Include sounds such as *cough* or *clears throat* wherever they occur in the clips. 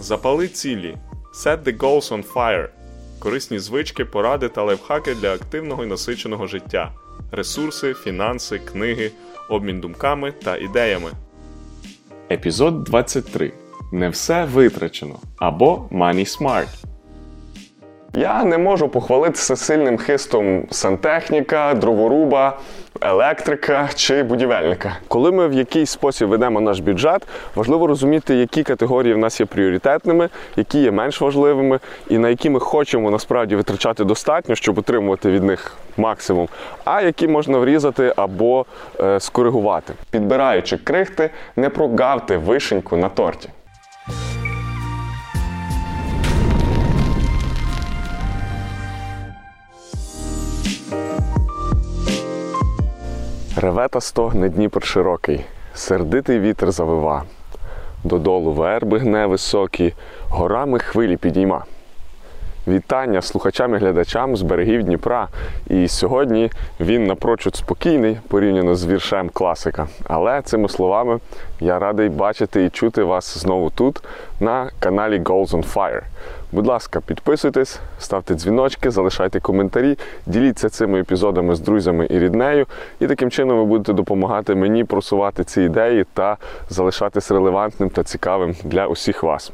Запали цілі. Set the goals on fire. Корисні звички, поради та лайфхаки для активного і насиченого життя. Ресурси, фінанси, книги, обмін думками та ідеями. Епізод 23. Не все витрачено. Або Money Smart. Я не можу похвалитися сильним хистом сантехніка, дроворуба, електрика чи будівельника. Коли ми в якийсь спосіб ведемо наш бюджет, важливо розуміти, які категорії в нас є пріоритетними, які є менш важливими, і на які ми хочемо насправді витрачати достатньо, щоб отримувати від них максимум, а які можна врізати або е, скоригувати. Підбираючи крихти, не прогавте вишеньку на торті. Реве та стогне Дніпр широкий, сердитий вітер завива. Додолу верби гне високі, горами хвилі підійма. Вітання слухачам і глядачам з берегів Дніпра. І сьогодні він напрочуд спокійний порівняно з віршем класика. Але цими словами я радий бачити і чути вас знову тут, на каналі Goals on Fire. Будь ласка, підписуйтесь, ставте дзвіночки, залишайте коментарі, діліться цими епізодами з друзями і ріднею. І таким чином ви будете допомагати мені просувати ці ідеї та залишатись релевантним та цікавим для усіх вас.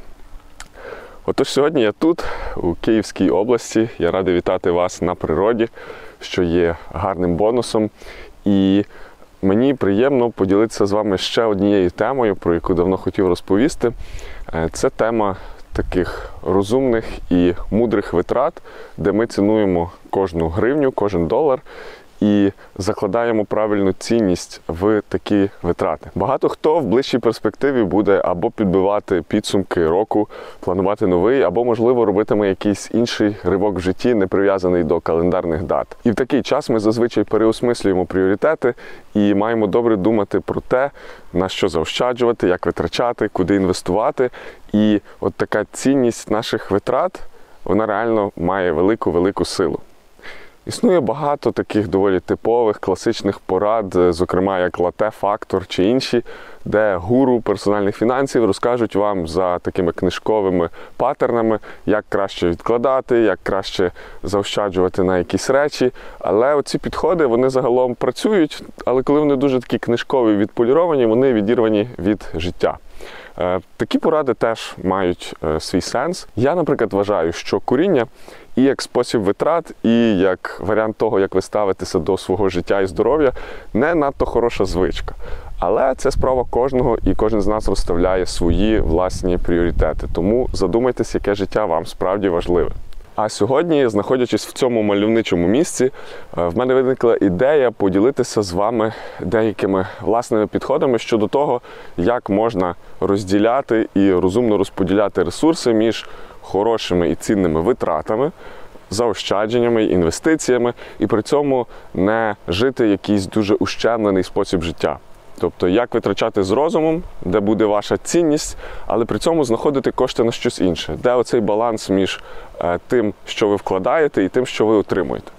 Отож, сьогодні я тут, у Київській області. Я радий вітати вас на природі, що є гарним бонусом. І мені приємно поділитися з вами ще однією темою, про яку давно хотів розповісти. Е, Це тема таких розумних і мудрих витрат, де ми цінуємо кожну гривню, кожен долар. І закладаємо правильну цінність в такі витрати. Багато хто в ближчій перспективі буде або підбивати підсумки року, планувати новий, або, можливо, робитиме якийсь інший ривок в житті, не прив'язаний до календарних дат. І в такий час ми зазвичай переосмислюємо пріоритети і маємо добре думати про те, на що заощаджувати, як витрачати, куди інвестувати. І от така цінність наших витрат вона реально має велику велику силу. Існує багато таких доволі типових класичних порад, е, зокрема як лате фактор чи інші, де гуру персональних фінансів розкажуть вам за такими книжковими паттернами, як краще відкладати, як краще заощаджувати на якісь речі. Але оці підходи вони загалом працюють, але коли вони дуже такі книжкові відполіровані, вони відірвані від життя. Е, Такі поради теж мають е, свій сенс. Я, наприклад, вважаю, що куріння і як спосіб витрат, і як варіант того, як ви ставитеся до свого життя і здоров'я, не надто хороша звичка. Але це справа кожного, і кожен з нас розставляє свої власні пріоритети. Тому задумайтесь, яке життя вам справді важливе. А сьогодні, знаходячись в цьому мальовничому місці, е, в мене виникла ідея поділитися з вами деякими власними підходами щодо того, як можна розділяти і розумно розподіляти ресурси між хорошими і цінними витратами, заощадженнями, інвестиціями, і при цьому не жити якийсь дуже ущемлений спосіб життя. Тобто, як витрачати з розумом, де буде ваша цінність, але при цьому знаходити кошти на щось інше, де оцей баланс між е, тим, що ви вкладаєте, і тим, що ви отримуєте.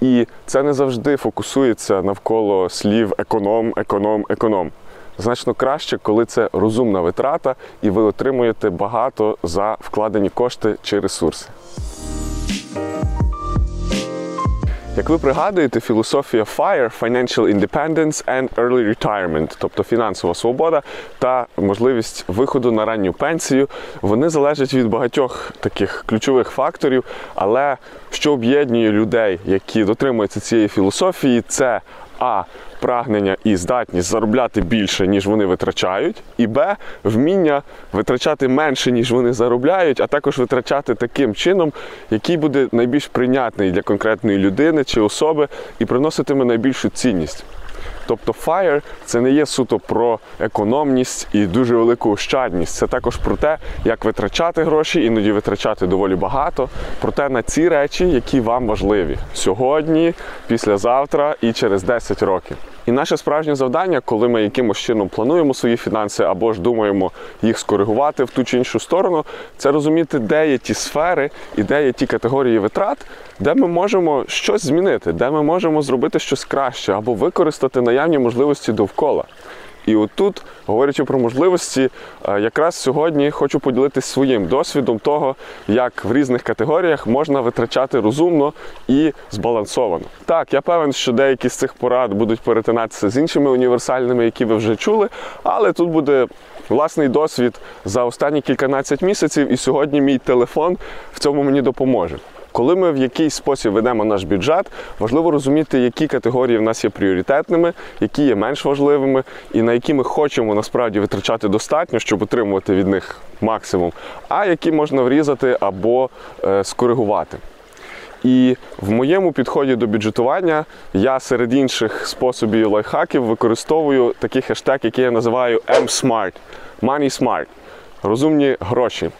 І це не завжди фокусується навколо слів економ, економ, економ. Значно краще, коли це розумна витрата, і ви отримуєте багато за вкладені кошти чи ресурси. Як ви пригадуєте, філософія FIRE – Financial Independence and Early Retirement, тобто фінансова свобода та можливість виходу на ранню пенсію, вони залежать від багатьох таких ключових факторів. Але що об'єднує людей, які дотримуються цієї філософії, це а. Прагнення і здатність заробляти більше, ніж вони витрачають, і Б. Вміння витрачати менше, ніж вони заробляють, а також витрачати таким чином, який буде найбільш прийнятний для конкретної людини чи особи і приноситиме найбільшу цінність. Тобто FIRE це не є суто про економність і дуже велику ощадність. Це також про те, як витрачати гроші, іноді витрачати доволі багато. Проте на ці речі, які вам важливі сьогодні, післязавтра і через 10 років. І наше справжнє завдання, коли ми якимось чином плануємо свої фінанси або ж думаємо їх скоригувати в ту чи іншу сторону, це розуміти, де є ті сфери і де є ті категорії витрат, де ми можемо щось змінити, де ми можемо зробити щось краще або використати наявні можливості довкола. І отут, говорячи про можливості, е, якраз сьогодні хочу поділитися своїм досвідом того, як в різних категоріях можна витрачати розумно і збалансовано. Так, я певен, що деякі з цих порад будуть перетинатися з іншими універсальними, які ви вже чули, але тут буде власний досвід за останні кільканадцять місяців, і сьогодні мій телефон в цьому мені допоможе. Коли ми в якийсь спосіб ведемо наш бюджет, важливо розуміти, які категорії в нас є пріоритетними, які є менш важливими, і на які ми хочемо насправді витрачати достатньо, щоб отримувати від них максимум, а які можна врізати або е, скоригувати. І в моєму підході до бюджетування я серед інших способів лайфхаків використовую такий хештег, який я називаю M-Smart, Money Smart, розумні гроші.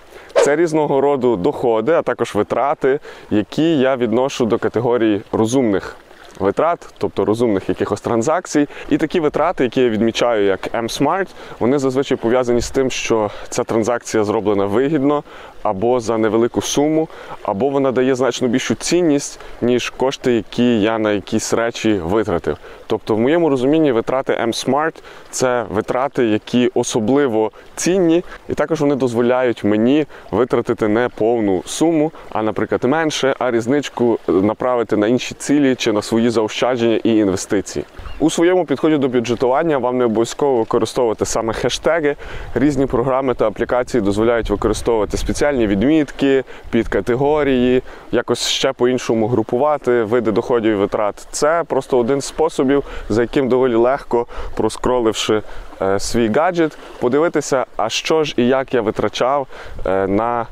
Це різного роду доходи, а також витрати, які я відношу до категорії розумних витрат, тобто розумних якихось транзакцій. І такі витрати, які я відмічаю як M-Smart, вони зазвичай пов'язані з тим, що ця транзакція зроблена вигідно або за невелику суму, або вона дає значно більшу цінність, ніж кошти, які я на якісь речі витратив. Тобто, в моєму розумінні витрати M-Smart – це витрати, які особливо цінні, і також вони дозволяють мені витратити не повну суму, а, наприклад, менше, а різничку направити на інші цілі чи на свої заощадження і інвестиції. У своєму підході до бюджетування вам не обов'язково використовувати саме хештеги. Різні програми та аплікації дозволяють використовувати спеціальні відмітки, підкатегорії, якось ще по-іншому групувати види доходів і витрат. Це просто один з способів, за яким доволі легко, проскроливши е, свій гаджет, подивитися, а що ж і як я витрачав е, на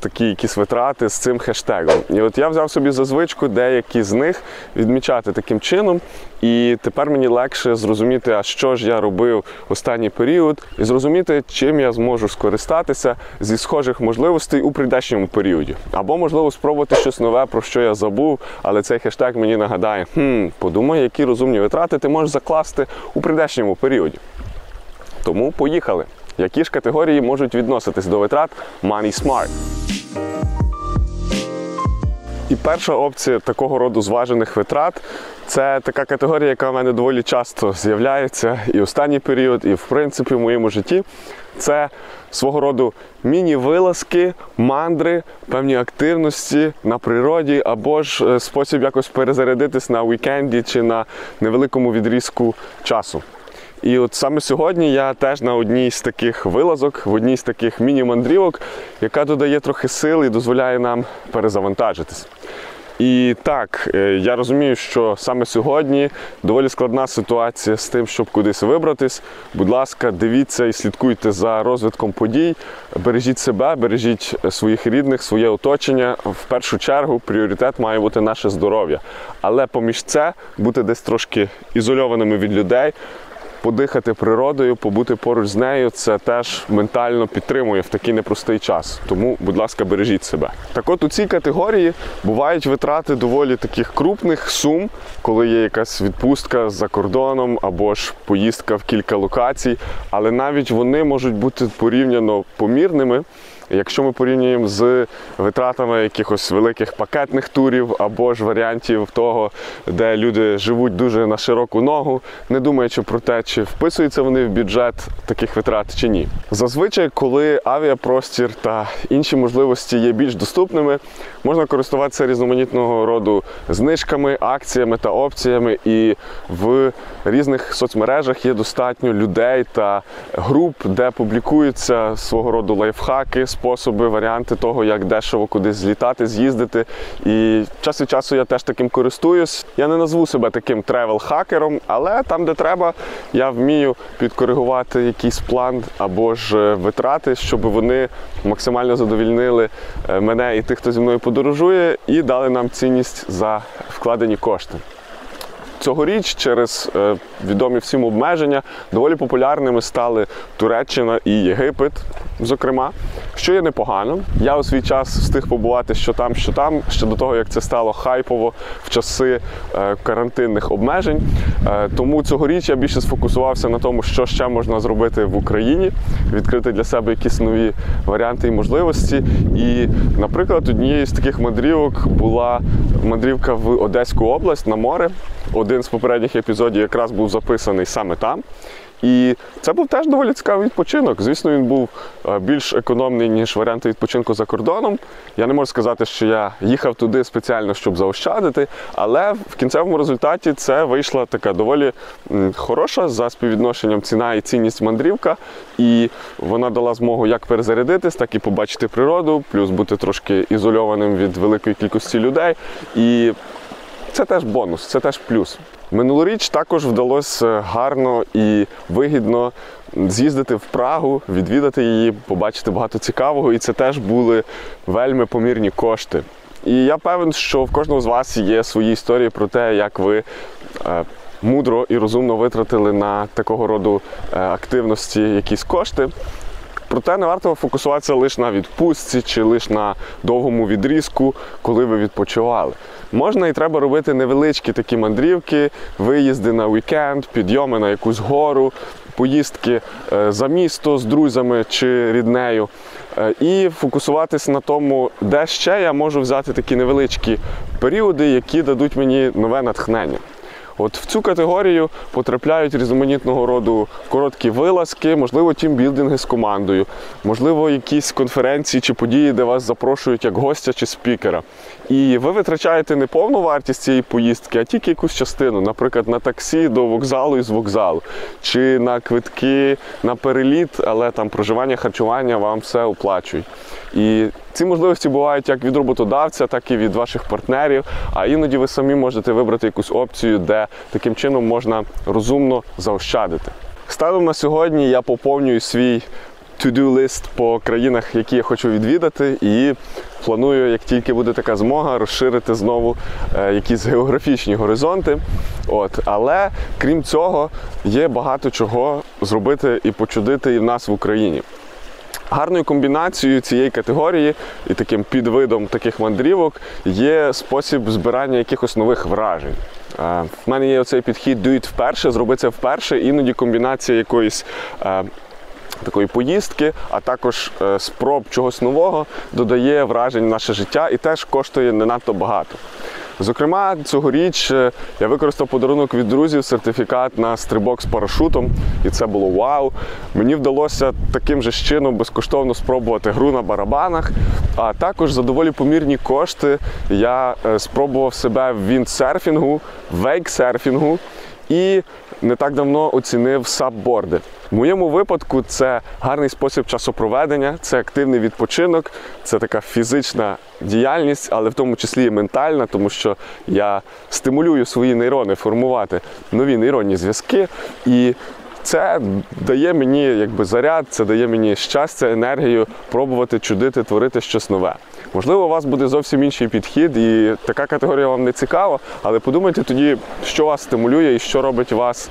такі якісь витрати з цим хештегом. І от я взяв собі за звичку деякі з них відмічати таким чином. І тепер мені легше зрозуміти, а що ж я робив останній період, і зрозуміти, чим я зможу скористатися зі схожих можливостей у прийдешньому періоді. Або, можливо, спробувати щось нове, про що я забув, але цей хештег мені нагадає: хм, подумай, які розумні витрати ти можеш закласти у прийдешньому періоді. Тому поїхали. Які ж категорії можуть відноситись до витрат Money Smart? І перша опція такого роду зважених витрат це така категорія, яка в мене доволі часто з'являється і останній період, і в принципі в моєму житті. Це свого роду міні-вилазки, мандри, певні активності на природі, або ж е, спосіб якось перезарядитись на вікенді чи на невеликому відрізку часу. І от саме сьогодні я теж на одній з таких вилазок, в одній з таких міні-мандрівок, яка додає трохи сил і дозволяє нам перезавантажитись. І так, е, я розумію, що саме сьогодні доволі складна ситуація з тим, щоб кудись вибратись. Будь ласка, дивіться і слідкуйте за розвитком подій. Бережіть себе, бережіть своїх рідних, своє оточення. В першу чергу пріоритет має бути наше здоров'я. Але поміж це бути десь трошки ізольованими від людей, подихати природою, побути поруч з нею, це теж ментально підтримує в такий непростий час. Тому, будь ласка, бережіть себе. Так от у цій категорії бувають витрати доволі таких крупних сум, коли є якась відпустка за кордоном або ж поїздка в кілька локацій, але навіть вони можуть бути порівняно помірними. Якщо ми порівнюємо з витратами якихось великих пакетних турів або ж варіантів того, де люди живуть дуже на широку ногу, не думаючи про те, чи вписуються вони в бюджет таких витрат чи ні. Зазвичай, коли авіапростір та інші можливості є більш доступними, можна користуватися різноманітного роду знижками, акціями та опціями, і в різних соцмережах є достатньо людей та груп, де публікуються свого роду лайфхаки, способи, варіанти того, як дешево кудись злітати, з'їздити. І час від часу я теж таким користуюсь. Я не назву себе таким тревел-хакером, але там, де треба, я вмію підкоригувати якийсь план або ж е, витрати, щоб вони максимально задовільнили е, мене і тих, хто зі мною подорожує, і дали нам цінність за вкладені кошти. Цьогоріч через е, відомі всім обмеження доволі популярними стали Туреччина і Єгипет, зокрема, що є непогано. Я у свій час встиг побувати що там, що там, ще до того, як це стало хайпово в часи е, карантинних обмежень. Е, тому цьогоріч я більше сфокусувався на тому, що ще можна зробити в Україні, відкрити для себе якісь нові варіанти і можливості. І, наприклад, однією з таких мандрівок була мандрівка в Одеську область на море. Один з попередніх епізодів якраз був записаний саме там. І це був теж доволі цікавий відпочинок. Звісно, він був е, більш економний, ніж варіанти відпочинку за кордоном. Я не можу сказати, що я їхав туди спеціально, щоб заощадити, але в кінцевому результаті це вийшла така доволі хороша за співвідношенням ціна і цінність мандрівка. І вона дала змогу як перезарядитись, так і побачити природу, плюс бути трошки ізольованим від великої кількості людей. І це теж бонус, це теж плюс. Минулоріч також вдалося гарно і вигідно з'їздити в Прагу, відвідати її, побачити багато цікавого, і це теж були вельми помірні кошти. І я певен, що в кожного з вас є свої історії про те, як ви е, мудро і розумно витратили на такого роду е, активності якісь кошти. Проте не варто фокусуватися лише на відпустці чи лише на довгому відрізку, коли ви відпочивали. Можна і треба робити невеличкі такі мандрівки, виїзди на вікенд, підйоми на якусь гору, поїздки е, за місто з друзями чи ріднею. Е, І фокусуватись на тому, де ще я можу взяти такі невеличкі періоди, які дадуть мені нове натхнення. От в цю категорію потрапляють різноманітного роду короткі вилазки, можливо, тімбілдинги з командою, можливо, якісь конференції чи події, де вас запрошують як гостя чи спікера. І ви витрачаєте не повну вартість цієї поїздки, а тільки якусь частину, наприклад, на таксі до вокзалу і з вокзалу, чи на квитки на переліт, але там проживання, харчування вам все оплачують. І ці можливості бувають як від роботодавця, так і від ваших партнерів. А іноді ви самі можете вибрати якусь опцію, де таким чином можна розумно заощадити. Станом на сьогодні я поповнюю свій to-do list по країнах, які я хочу відвідати, і планую, як тільки буде така змога, розширити знову е, якісь географічні горизонти. От. Але крім цього, є багато чого зробити і почудити і в нас в Україні. Гарною комбінацією цієї категорії і таким підвидом таких мандрівок є спосіб збирання якихось нових вражень. Е, В мене є оцей підхід do it вперше, зроби це вперше, іноді комбінація якоїсь е, такої поїздки, а також е, спроб чогось нового додає вражень в наше життя і теж коштує не надто багато. Зокрема, цьогоріч е, я використав подарунок від друзів сертифікат на стрибок з парашутом, і це було вау. Мені вдалося таким же чином безкоштовно спробувати гру на барабанах, а також за доволі помірні кошти я е, спробував себе в віндсерфінгу, вейксерфінгу і не так давно оцінив сабборди. В моєму випадку це гарний спосіб часопроведення, це активний відпочинок, це така фізична діяльність, але в тому числі і ментальна, тому що я стимулюю свої нейрони формувати нові нейронні зв'язки. І це дає мені якби заряд, це дає мені щастя, енергію пробувати чудити, творити щось нове. Можливо, у вас буде зовсім інший підхід, і така категорія вам не цікава, але подумайте тоді, що вас стимулює і що робить вас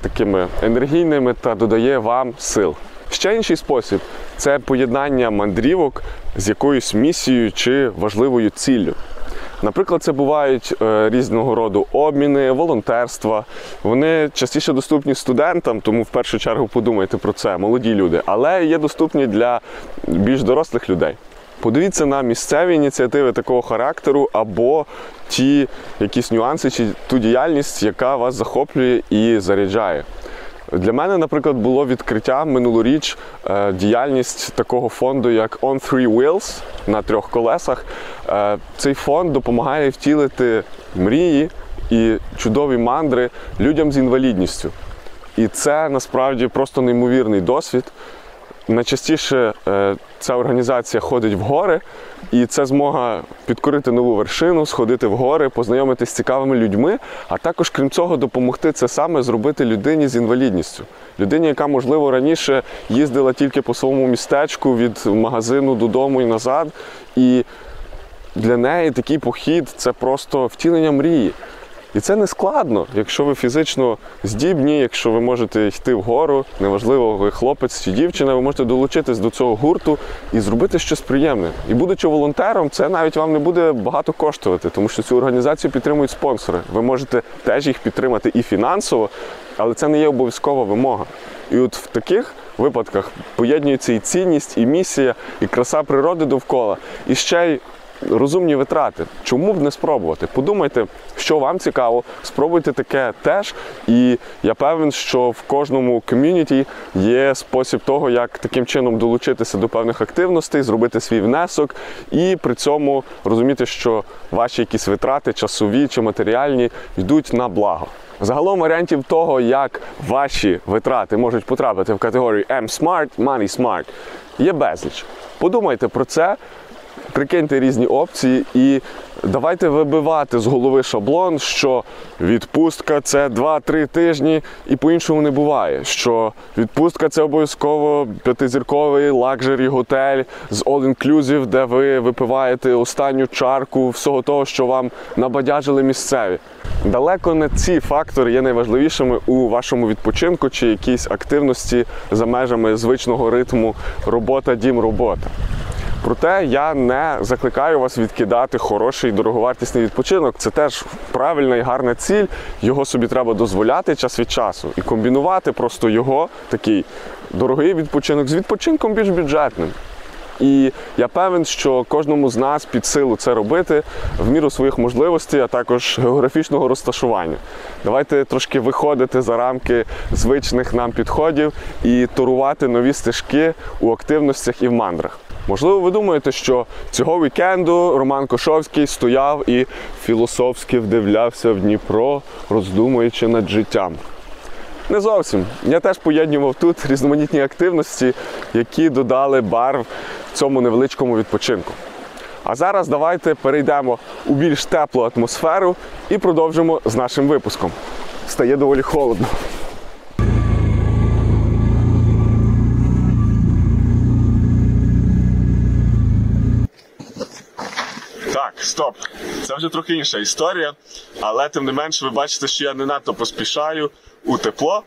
такими енергійними та додає вам сил. Ще інший спосіб це поєднання мандрівок з якоюсь місією чи важливою ціллю. Наприклад, це бувають е, різного роду обміни, волонтерства. Вони частіше доступні студентам, тому в першу чергу подумайте про це, молоді люди, але є доступні для більш дорослих людей. Подивіться на місцеві ініціативи такого характеру або ті якісь нюанси чи ту діяльність, яка вас захоплює і заряджає. Для мене, наприклад, було відкриття минулоріч е, діяльність такого фонду, як On Three Wheels на трьох колесах. Е, цей фонд допомагає втілити мрії і чудові мандри людям з інвалідністю. І це насправді просто неймовірний досвід. Найчастіше е, ця організація ходить в гори, і це змога підкорити нову вершину, сходити в гори, познайомитися з цікавими людьми, а також, крім цього, допомогти це саме зробити людині з інвалідністю. Людині, яка, можливо, раніше їздила тільки по своєму містечку від магазину додому і назад. І для неї такий похід це просто втілення мрії. І це не складно, якщо ви фізично здібні, якщо ви можете йти вгору, неважливо, ви хлопець чи дівчина, ви можете долучитись до цього гурту і зробити щось приємне. І будучи волонтером, це навіть вам не буде багато коштувати, тому що цю організацію підтримують спонсори. Ви можете теж їх підтримати і фінансово, але це не є обов'язкова вимога. І от в таких випадках поєднується і цінність, і місія, і краса природи довкола, і ще й розумні витрати. Чому б не спробувати? Подумайте, що вам цікаво, спробуйте таке теж. І я певен, що в кожному ком'юніті є спосіб того, як таким чином долучитися до певних активностей, зробити свій внесок і при цьому розуміти, що ваші якісь витрати, часові чи матеріальні, йдуть на благо. Загалом варіантів того, як ваші витрати можуть потрапити в категорію M-Smart, Money Smart, є безліч. Подумайте про це, прикиньте різні опції і давайте вибивати з голови шаблон, що відпустка це 2-3 тижні і по-іншому не буває. Що відпустка це обов'язково п'ятизірковий лакжері готель з all-inclusive, де ви випиваєте останню чарку всього того, що вам набадяжили місцеві. Далеко не ці фактори є найважливішими у вашому відпочинку чи якійсь активності за межами звичного ритму робота, дім, робота. Проте я не закликаю вас відкидати хороший дороговартісний відпочинок. Це теж правильна і гарна ціль. Його собі треба дозволяти час від часу і комбінувати просто його такий дорогий відпочинок з відпочинком більш бюджетним. І я певен, що кожному з нас під силу це робити в міру своїх можливостей, а також географічного розташування. Давайте трошки виходити за рамки звичних нам підходів і турувати нові стежки у активностях і в мандрах. Можливо, ви думаєте, що цього вікенду Роман Кошовський стояв і філософськи вдивлявся в Дніпро, роздумуючи над життям. Не зовсім. Я теж поєднував тут різноманітні активності, які додали барв цьому невеличкому відпочинку. А зараз давайте перейдемо у більш теплу атмосферу і продовжимо з нашим випуском. Стає доволі холодно. Стоп. Це вже трохи інша історія, але тим не менше ви бачите, що я не надто поспішаю у тепло.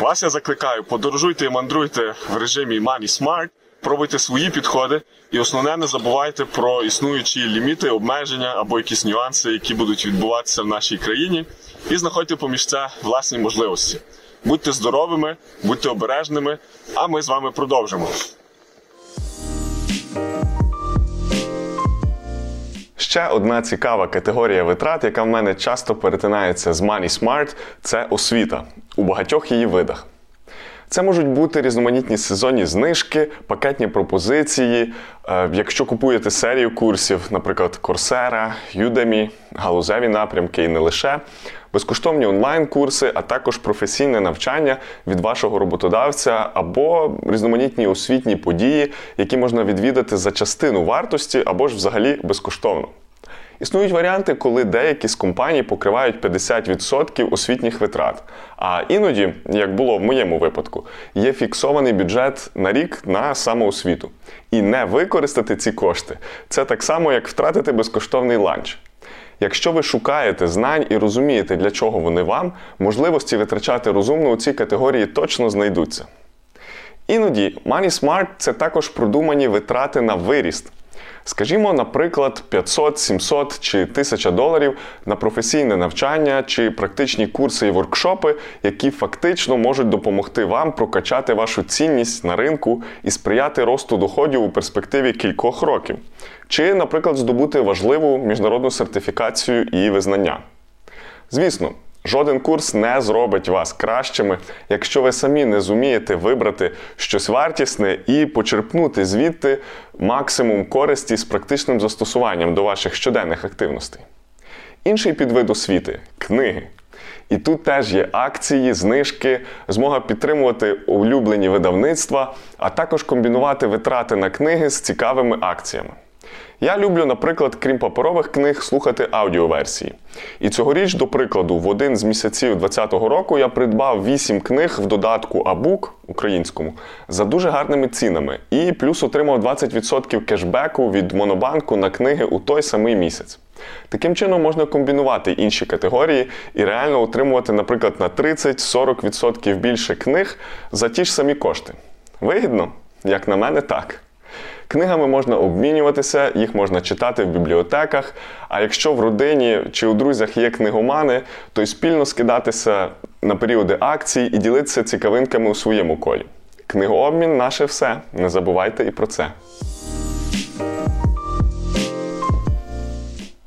Вас я закликаю, подорожуйте і мандруйте в режимі Money Smart, пробуйте свої підходи, і основне не забувайте про існуючі ліміти, обмеження або якісь нюанси, які будуть відбуватися в нашій країні, і знаходьте поміж це власні можливості. Будьте здоровими, будьте обережними, а ми з вами продовжимо. Ще одна цікава категорія витрат, яка в мене часто перетинається з Money Smart, це освіта у багатьох її видах. Це можуть бути різноманітні сезонні знижки, пакетні пропозиції. Е, Якщо купуєте серію курсів, наприклад, Coursera, Udemy, галузеві напрямки і не лише, безкоштовні онлайн-курси, а також професійне навчання від вашого роботодавця або різноманітні освітні події, які можна відвідати за частину вартості або ж взагалі безкоштовно. Існують варіанти, коли деякі з компаній покривають 50% освітніх витрат. А іноді, як було в моєму випадку, є фіксований бюджет на рік на самоосвіту. І не використати ці кошти це так само, як втратити безкоштовний ланч. Якщо ви шукаєте знань і розумієте, для чого вони вам, можливості витрачати розумно у цій категорії точно знайдуться. Іноді Money Smart – це також продумані витрати на виріст. Скажімо, наприклад, 500, 700 чи 1000 доларів на професійне навчання чи практичні курси і воркшопи, які фактично можуть допомогти вам прокачати вашу цінність на ринку і сприяти росту доходів у перспективі кількох років, чи, наприклад, здобути важливу міжнародну сертифікацію і визнання. Звісно, Жоден курс не зробить вас кращими, якщо ви самі не зумієте вибрати щось вартісне і почерпнути звідти максимум користі з практичним застосуванням до ваших щоденних активностей. Інший підвид освіти книги. І тут теж є акції, знижки, змога підтримувати улюблені видавництва, а також комбінувати витрати на книги з цікавими акціями. Я люблю, наприклад, крім паперових книг, слухати аудіоверсії. І цьогоріч, до прикладу, в один з місяців 2020 року я придбав 8 книг в додатку Абук українському за дуже гарними цінами, і плюс отримав 20% кешбеку від Монобанку на книги у той самий місяць. Таким чином можна комбінувати інші категорії і реально отримувати, наприклад, на 30-40% більше книг за ті ж самі кошти. Вигідно? Як на мене, так. Книгами можна обмінюватися, їх можна читати в бібліотеках. А якщо в родині чи у друзях є книгомани, то й спільно скидатися на періоди акцій і ділитися цікавинками у своєму колі. Книгообмін наше все. Не забувайте і про це.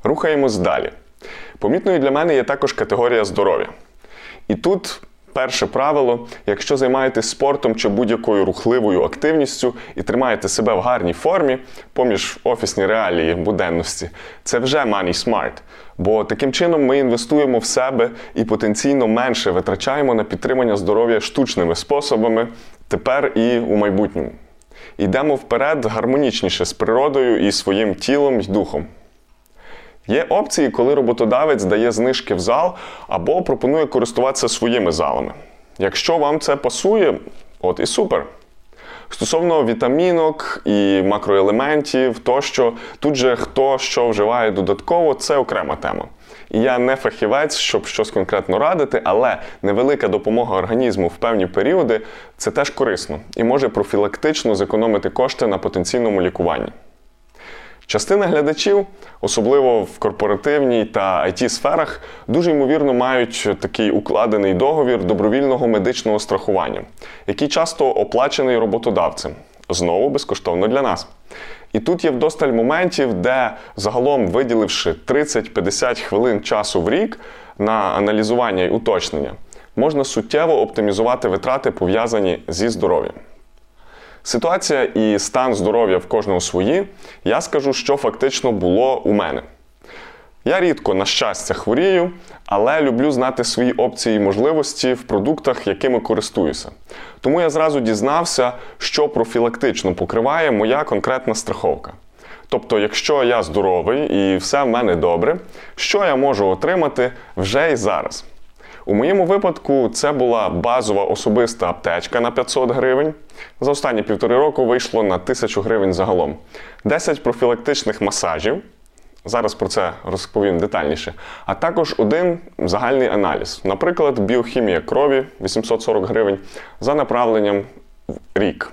Рухаємось далі. Помітною для мене є також категорія здоров'я. І тут перше правило: якщо займаєтесь спортом чи будь-якою рухливою активністю і тримаєте себе в гарній формі, поміж офісні реалії буденності, це вже money smart. Бо таким чином ми інвестуємо в себе і потенційно менше витрачаємо на підтримання здоров'я штучними способами тепер і у майбутньому. Йдемо вперед гармонічніше з природою і своїм тілом й духом. Є опції, коли роботодавець дає знижки в зал або пропонує користуватися своїми залами. Якщо вам це пасує, от і супер. Стосовно вітамінок і макроелементів, тощо, тут же хто що вживає додатково, це окрема тема. І я не фахівець, щоб щось конкретно радити, але невелика допомога організму в певні періоди це теж корисно і може профілактично зекономити кошти на потенційному лікуванні. Частина глядачів, особливо в корпоративній та it сферах, дуже ймовірно мають такий укладений договір добровільного медичного страхування, який часто оплачений роботодавцем, знову безкоштовно для нас. І тут є вдосталь моментів, де загалом виділивши 30-50 хвилин часу в рік на аналізування і уточнення, можна суттєво оптимізувати витрати, пов'язані зі здоров'ям. Ситуація і стан здоров'я в кожного свої, я скажу, що фактично було у мене. Я рідко, на щастя, хворію, але люблю знати свої опції і можливості в продуктах, якими користуюся. Тому я зразу дізнався, що профілактично покриває моя конкретна страховка. Тобто, якщо я здоровий і все в мене добре, що я можу отримати вже і зараз. У моєму випадку це була базова особиста аптечка на 500 гривень. За останні півтори року вийшло на 1000 гривень загалом. 10 профілактичних масажів. Зараз про це розповім детальніше. А також один загальний аналіз, наприклад, біохімія крові 840 гривень за направленням в рік.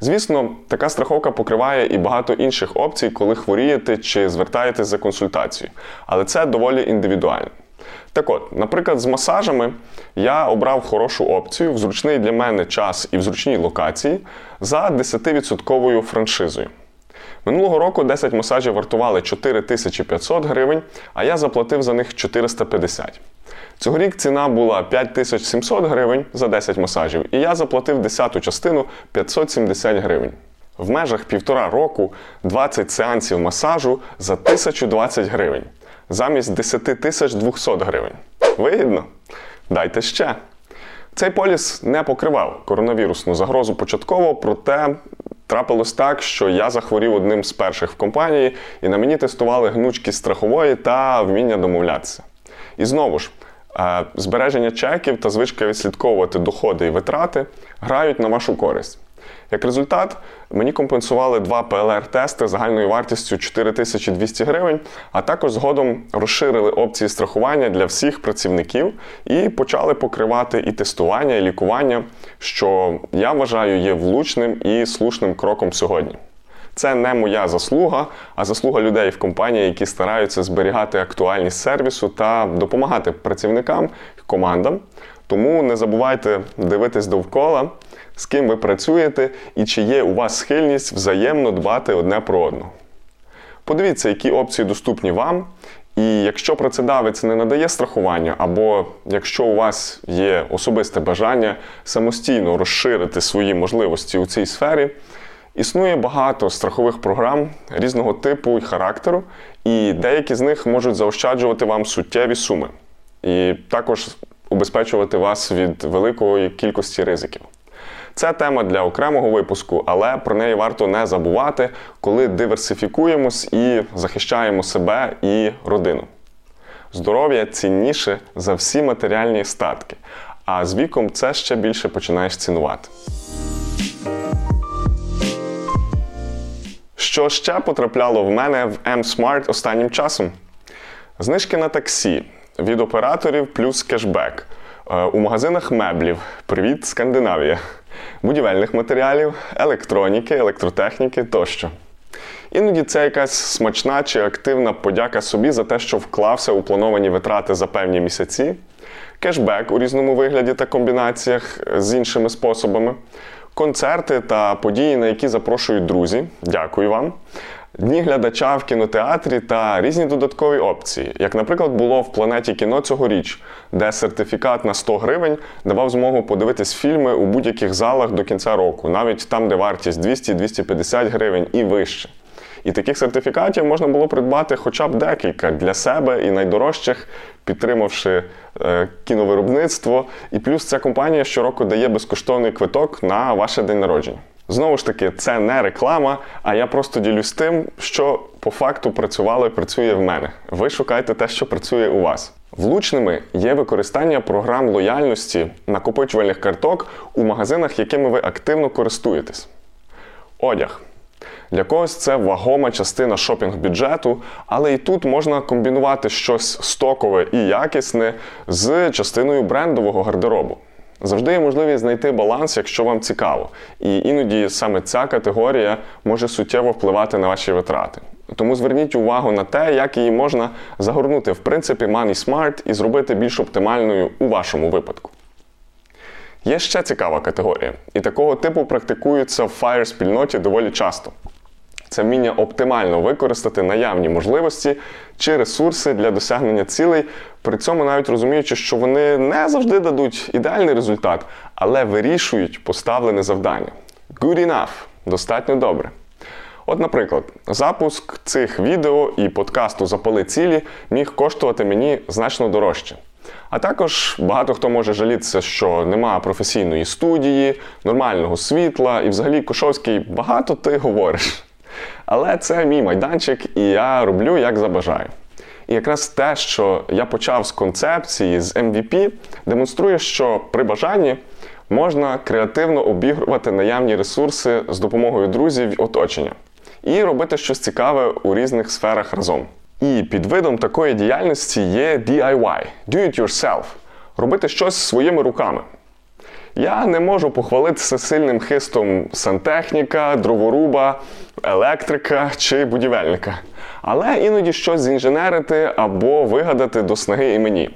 Звісно, така страховка покриває і багато інших опцій, коли хворієте чи звертаєтесь за консультацією. Але це доволі індивідуально. Так от, наприклад, з масажами я обрав хорошу опцію в зручний для мене час і в зручній локації за 10% франшизою. Минулого року 10 масажів вартували 4500 гривень, а я заплатив за них 450. Цьогорік ціна була 5700 гривень за 10 масажів, і я заплатив 10 частину 570 гривень. В межах півтора року 20 сеансів масажу за 1020 гривень замість 10 тисяч 200 гривень. Вигідно? Дайте ще. Цей поліс не покривав коронавірусну загрозу початково, проте трапилось так, що я захворів одним з перших в компанії, і на мені тестували гнучки страхової та вміння домовлятися. І знову ж, е, збереження чеків та звичка відслідковувати доходи і витрати грають на вашу користь. Як результат, мені компенсували два ПЛР-тести загальною вартістю 4200 гривень, а також згодом розширили опції страхування для всіх працівників і почали покривати і тестування, і лікування, що я вважаю є влучним і слушним кроком сьогодні. Це не моя заслуга, а заслуга людей в компанії, які стараються зберігати актуальність сервісу та допомагати працівникам командам. Тому не забувайте дивитись довкола з ким ви працюєте і чи є у вас схильність взаємно дбати одне про одного. Подивіться, які опції доступні вам. І якщо працедавець не надає страхування, або якщо у вас є особисте бажання самостійно розширити свої можливості у цій сфері, існує багато страхових програм різного типу і характеру, і деякі з них можуть заощаджувати вам суттєві суми, і також убезпечувати вас від великої кількості ризиків. Це тема для окремого випуску, але про неї варто не забувати, коли диверсифікуємось і захищаємо себе і родину. Здоров'я цінніше за всі матеріальні статки, а з віком це ще більше починаєш цінувати. Що ще потрапляло в мене в M-Smart останнім часом? Знижки на таксі від операторів плюс кешбек. Е, у магазинах меблів. Привіт, Скандинавія будівельних матеріалів, електроніки, електротехніки тощо. Іноді це якась смачна чи активна подяка собі за те, що вклався у плановані витрати за певні місяці, кешбек у різному вигляді та комбінаціях з іншими способами, концерти та події, на які запрошують друзі. Дякую вам. Дні глядача в кінотеатрі та різні додаткові опції, як, наприклад, було в планеті кіно цьогоріч, де сертифікат на 100 гривень давав змогу подивитись фільми у будь-яких залах до кінця року, навіть там, де вартість 200-250 гривень і вище. І таких сертифікатів можна було придбати хоча б декілька для себе і найдорожчих, підтримавши е, кіновиробництво. І плюс ця компанія щороку дає безкоштовний квиток на ваше день народження. Знову ж таки, це не реклама, а я просто ділюсь тим, що по факту працювало і працює в мене. Ви шукайте те, що працює у вас. Влучними є використання програм лояльності накопичувальних карток у магазинах, якими ви активно користуєтесь. Одяг. Для когось це вагома частина шопінг-бюджету, але і тут можна комбінувати щось стокове і якісне з частиною брендового гардеробу. Завжди є можливість знайти баланс, якщо вам цікаво. І іноді саме ця категорія може суттєво впливати на ваші витрати. Тому зверніть увагу на те, як її можна загорнути в принципі Money Smart і зробити більш оптимальною у вашому випадку. Є ще цікава категорія, і такого типу практикуються в fire спільноті доволі часто. Це вміння оптимально використати наявні можливості чи ресурси для досягнення цілей, при цьому навіть розуміючи, що вони не завжди дадуть ідеальний результат, але вирішують поставлене завдання. Good enough достатньо добре. От, наприклад, запуск цих відео і подкасту Запали цілі міг коштувати мені значно дорожче. А також багато хто може жалітися, що нема професійної студії, нормального світла і взагалі Кошовський багато ти говориш. Але це мій майданчик, і я роблю як забажаю. І якраз те, що я почав з концепції, з MVP, демонструє, що при бажанні можна креативно обігрувати наявні ресурси з допомогою друзів і оточення і робити щось цікаве у різних сферах разом. І під видом такої діяльності є DIY Do it yourself робити щось своїми руками. Я не можу похвалитися сильним хистом сантехніка, дроворуба, електрика чи будівельника. Але іноді щось зінженерити або вигадати до снаги і мені.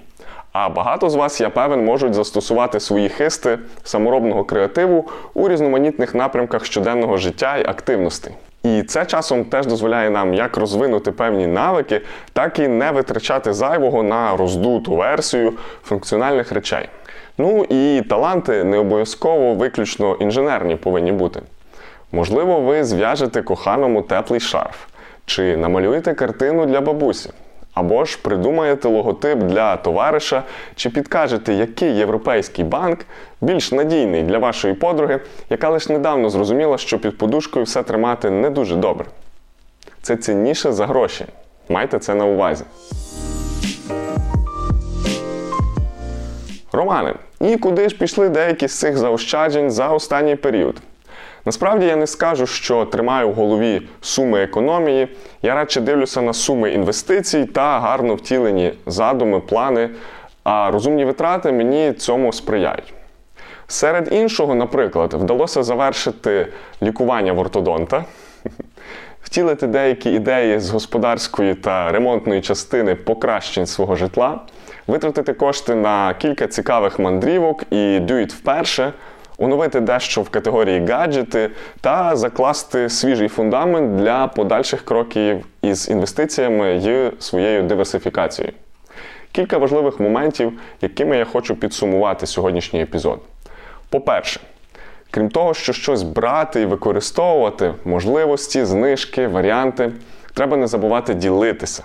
А багато з вас, я певен, можуть застосувати свої хисти саморобного креативу у різноманітних напрямках щоденного життя і активностей. І це часом теж дозволяє нам як розвинути певні навики, так і не витрачати зайвого на роздуту версію функціональних речей. Ну і таланти не обов'язково виключно інженерні повинні бути. Можливо, ви зв'яжете коханому теплий шарф, чи намалюєте картину для бабусі, або ж придумаєте логотип для товариша, чи підкажете, який європейський банк більш надійний для вашої подруги, яка лише недавно зрозуміла, що під подушкою все тримати не дуже добре. Це цінніше за гроші. Майте це на увазі. Романе, і куди ж пішли деякі з цих заощаджень за останній період? Насправді я не скажу, що тримаю в голові суми економії. Я радше дивлюся на суми інвестицій та гарно втілені задуми, плани, а розумні витрати мені цьому сприяють. Серед іншого, наприклад, вдалося завершити лікування в ортодонта, *laughs* втілити деякі ідеї з господарської та ремонтної частини покращень свого житла, витратити кошти на кілька цікавих мандрівок і it вперше оновити дещо в категорії гаджети та закласти свіжий фундамент для подальших кроків із інвестиціями і своєю диверсифікацією. Кілька важливих моментів, якими я хочу підсумувати сьогоднішній епізод. По-перше, крім того, що щось брати і використовувати, можливості, знижки, варіанти, треба не забувати ділитися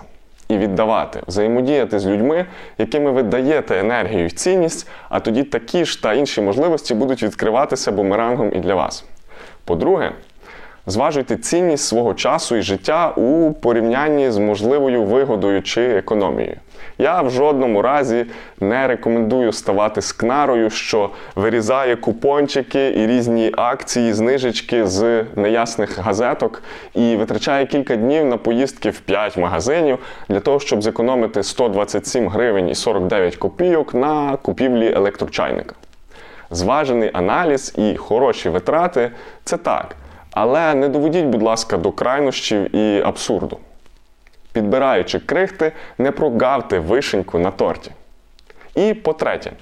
і віддавати, взаємодіяти з людьми, якими ви даєте енергію і цінність, а тоді такі ж та інші можливості будуть відкриватися бумерангом і для вас. По-друге, зважуйте цінність свого часу і життя у порівнянні з можливою вигодою чи економією. Я в жодному разі не рекомендую ставати скнарою, що вирізає купончики і різні акції, знижечки з неясних газеток і витрачає кілька днів на поїздки в 5 магазинів для того, щоб зекономити 127 гривень і 49 копійок на купівлі електрочайника. Зважений аналіз і хороші витрати це так. Але не доведіть, будь ласка, до крайнощів і абсурду підбираючи крихти, не прогавте вишеньку на торті. І по-третє,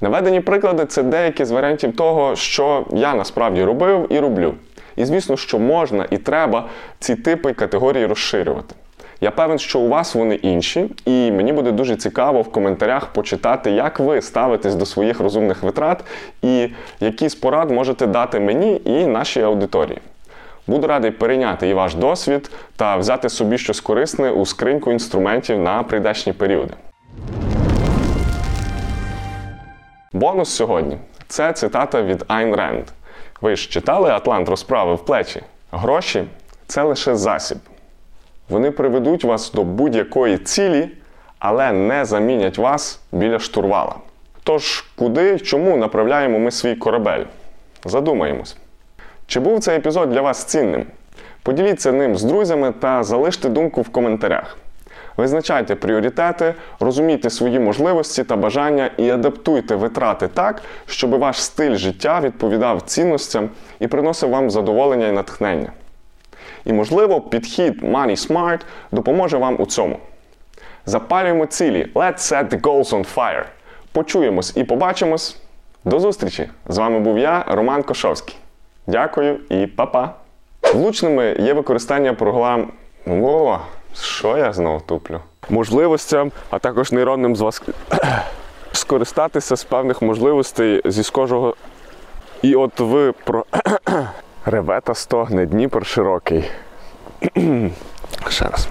наведені приклади це деякі з варіантів того, що я насправді робив і роблю. І звісно, що можна і треба ці типи і категорії розширювати. Я певен, що у вас вони інші, і мені буде дуже цікаво в коментарях почитати, як ви ставитесь до своїх розумних витрат і які з порад можете дати мені і нашій аудиторії. Буду радий перейняти і ваш досвід та взяти собі щось корисне у скриньку інструментів на прийдешні періоди. Бонус сьогодні це цитата від Айн Ренд. Ви ж читали Атлант розправи в плечі? Гроші це лише засіб. Вони приведуть вас до будь-якої цілі, але не замінять вас біля штурвала. Тож, куди чому направляємо ми свій корабель? Задумаємось. Чи був цей епізод для вас цінним? Поділіться ним з друзями та залиште думку в коментарях. Визначайте пріоритети, розумійте свої можливості та бажання і адаптуйте витрати так, щоб ваш стиль життя відповідав цінностям і приносив вам задоволення і натхнення. І, можливо, підхід Money Smart допоможе вам у цьому. Запалюємо цілі. Let's set the goals on fire. Почуємось і побачимось. До зустрічі! З вами був я, Роман Кошовський. Дякую і па-па! Влучними є використання програм. О, що я знову туплю? Можливостям, а також нейронним зв'язком. *clears throat* Скористатися з певних можливостей зі схожого. І от ви про. *clears throat* Реве та стогне Дніпр широкий. *clears throat* Ще раз.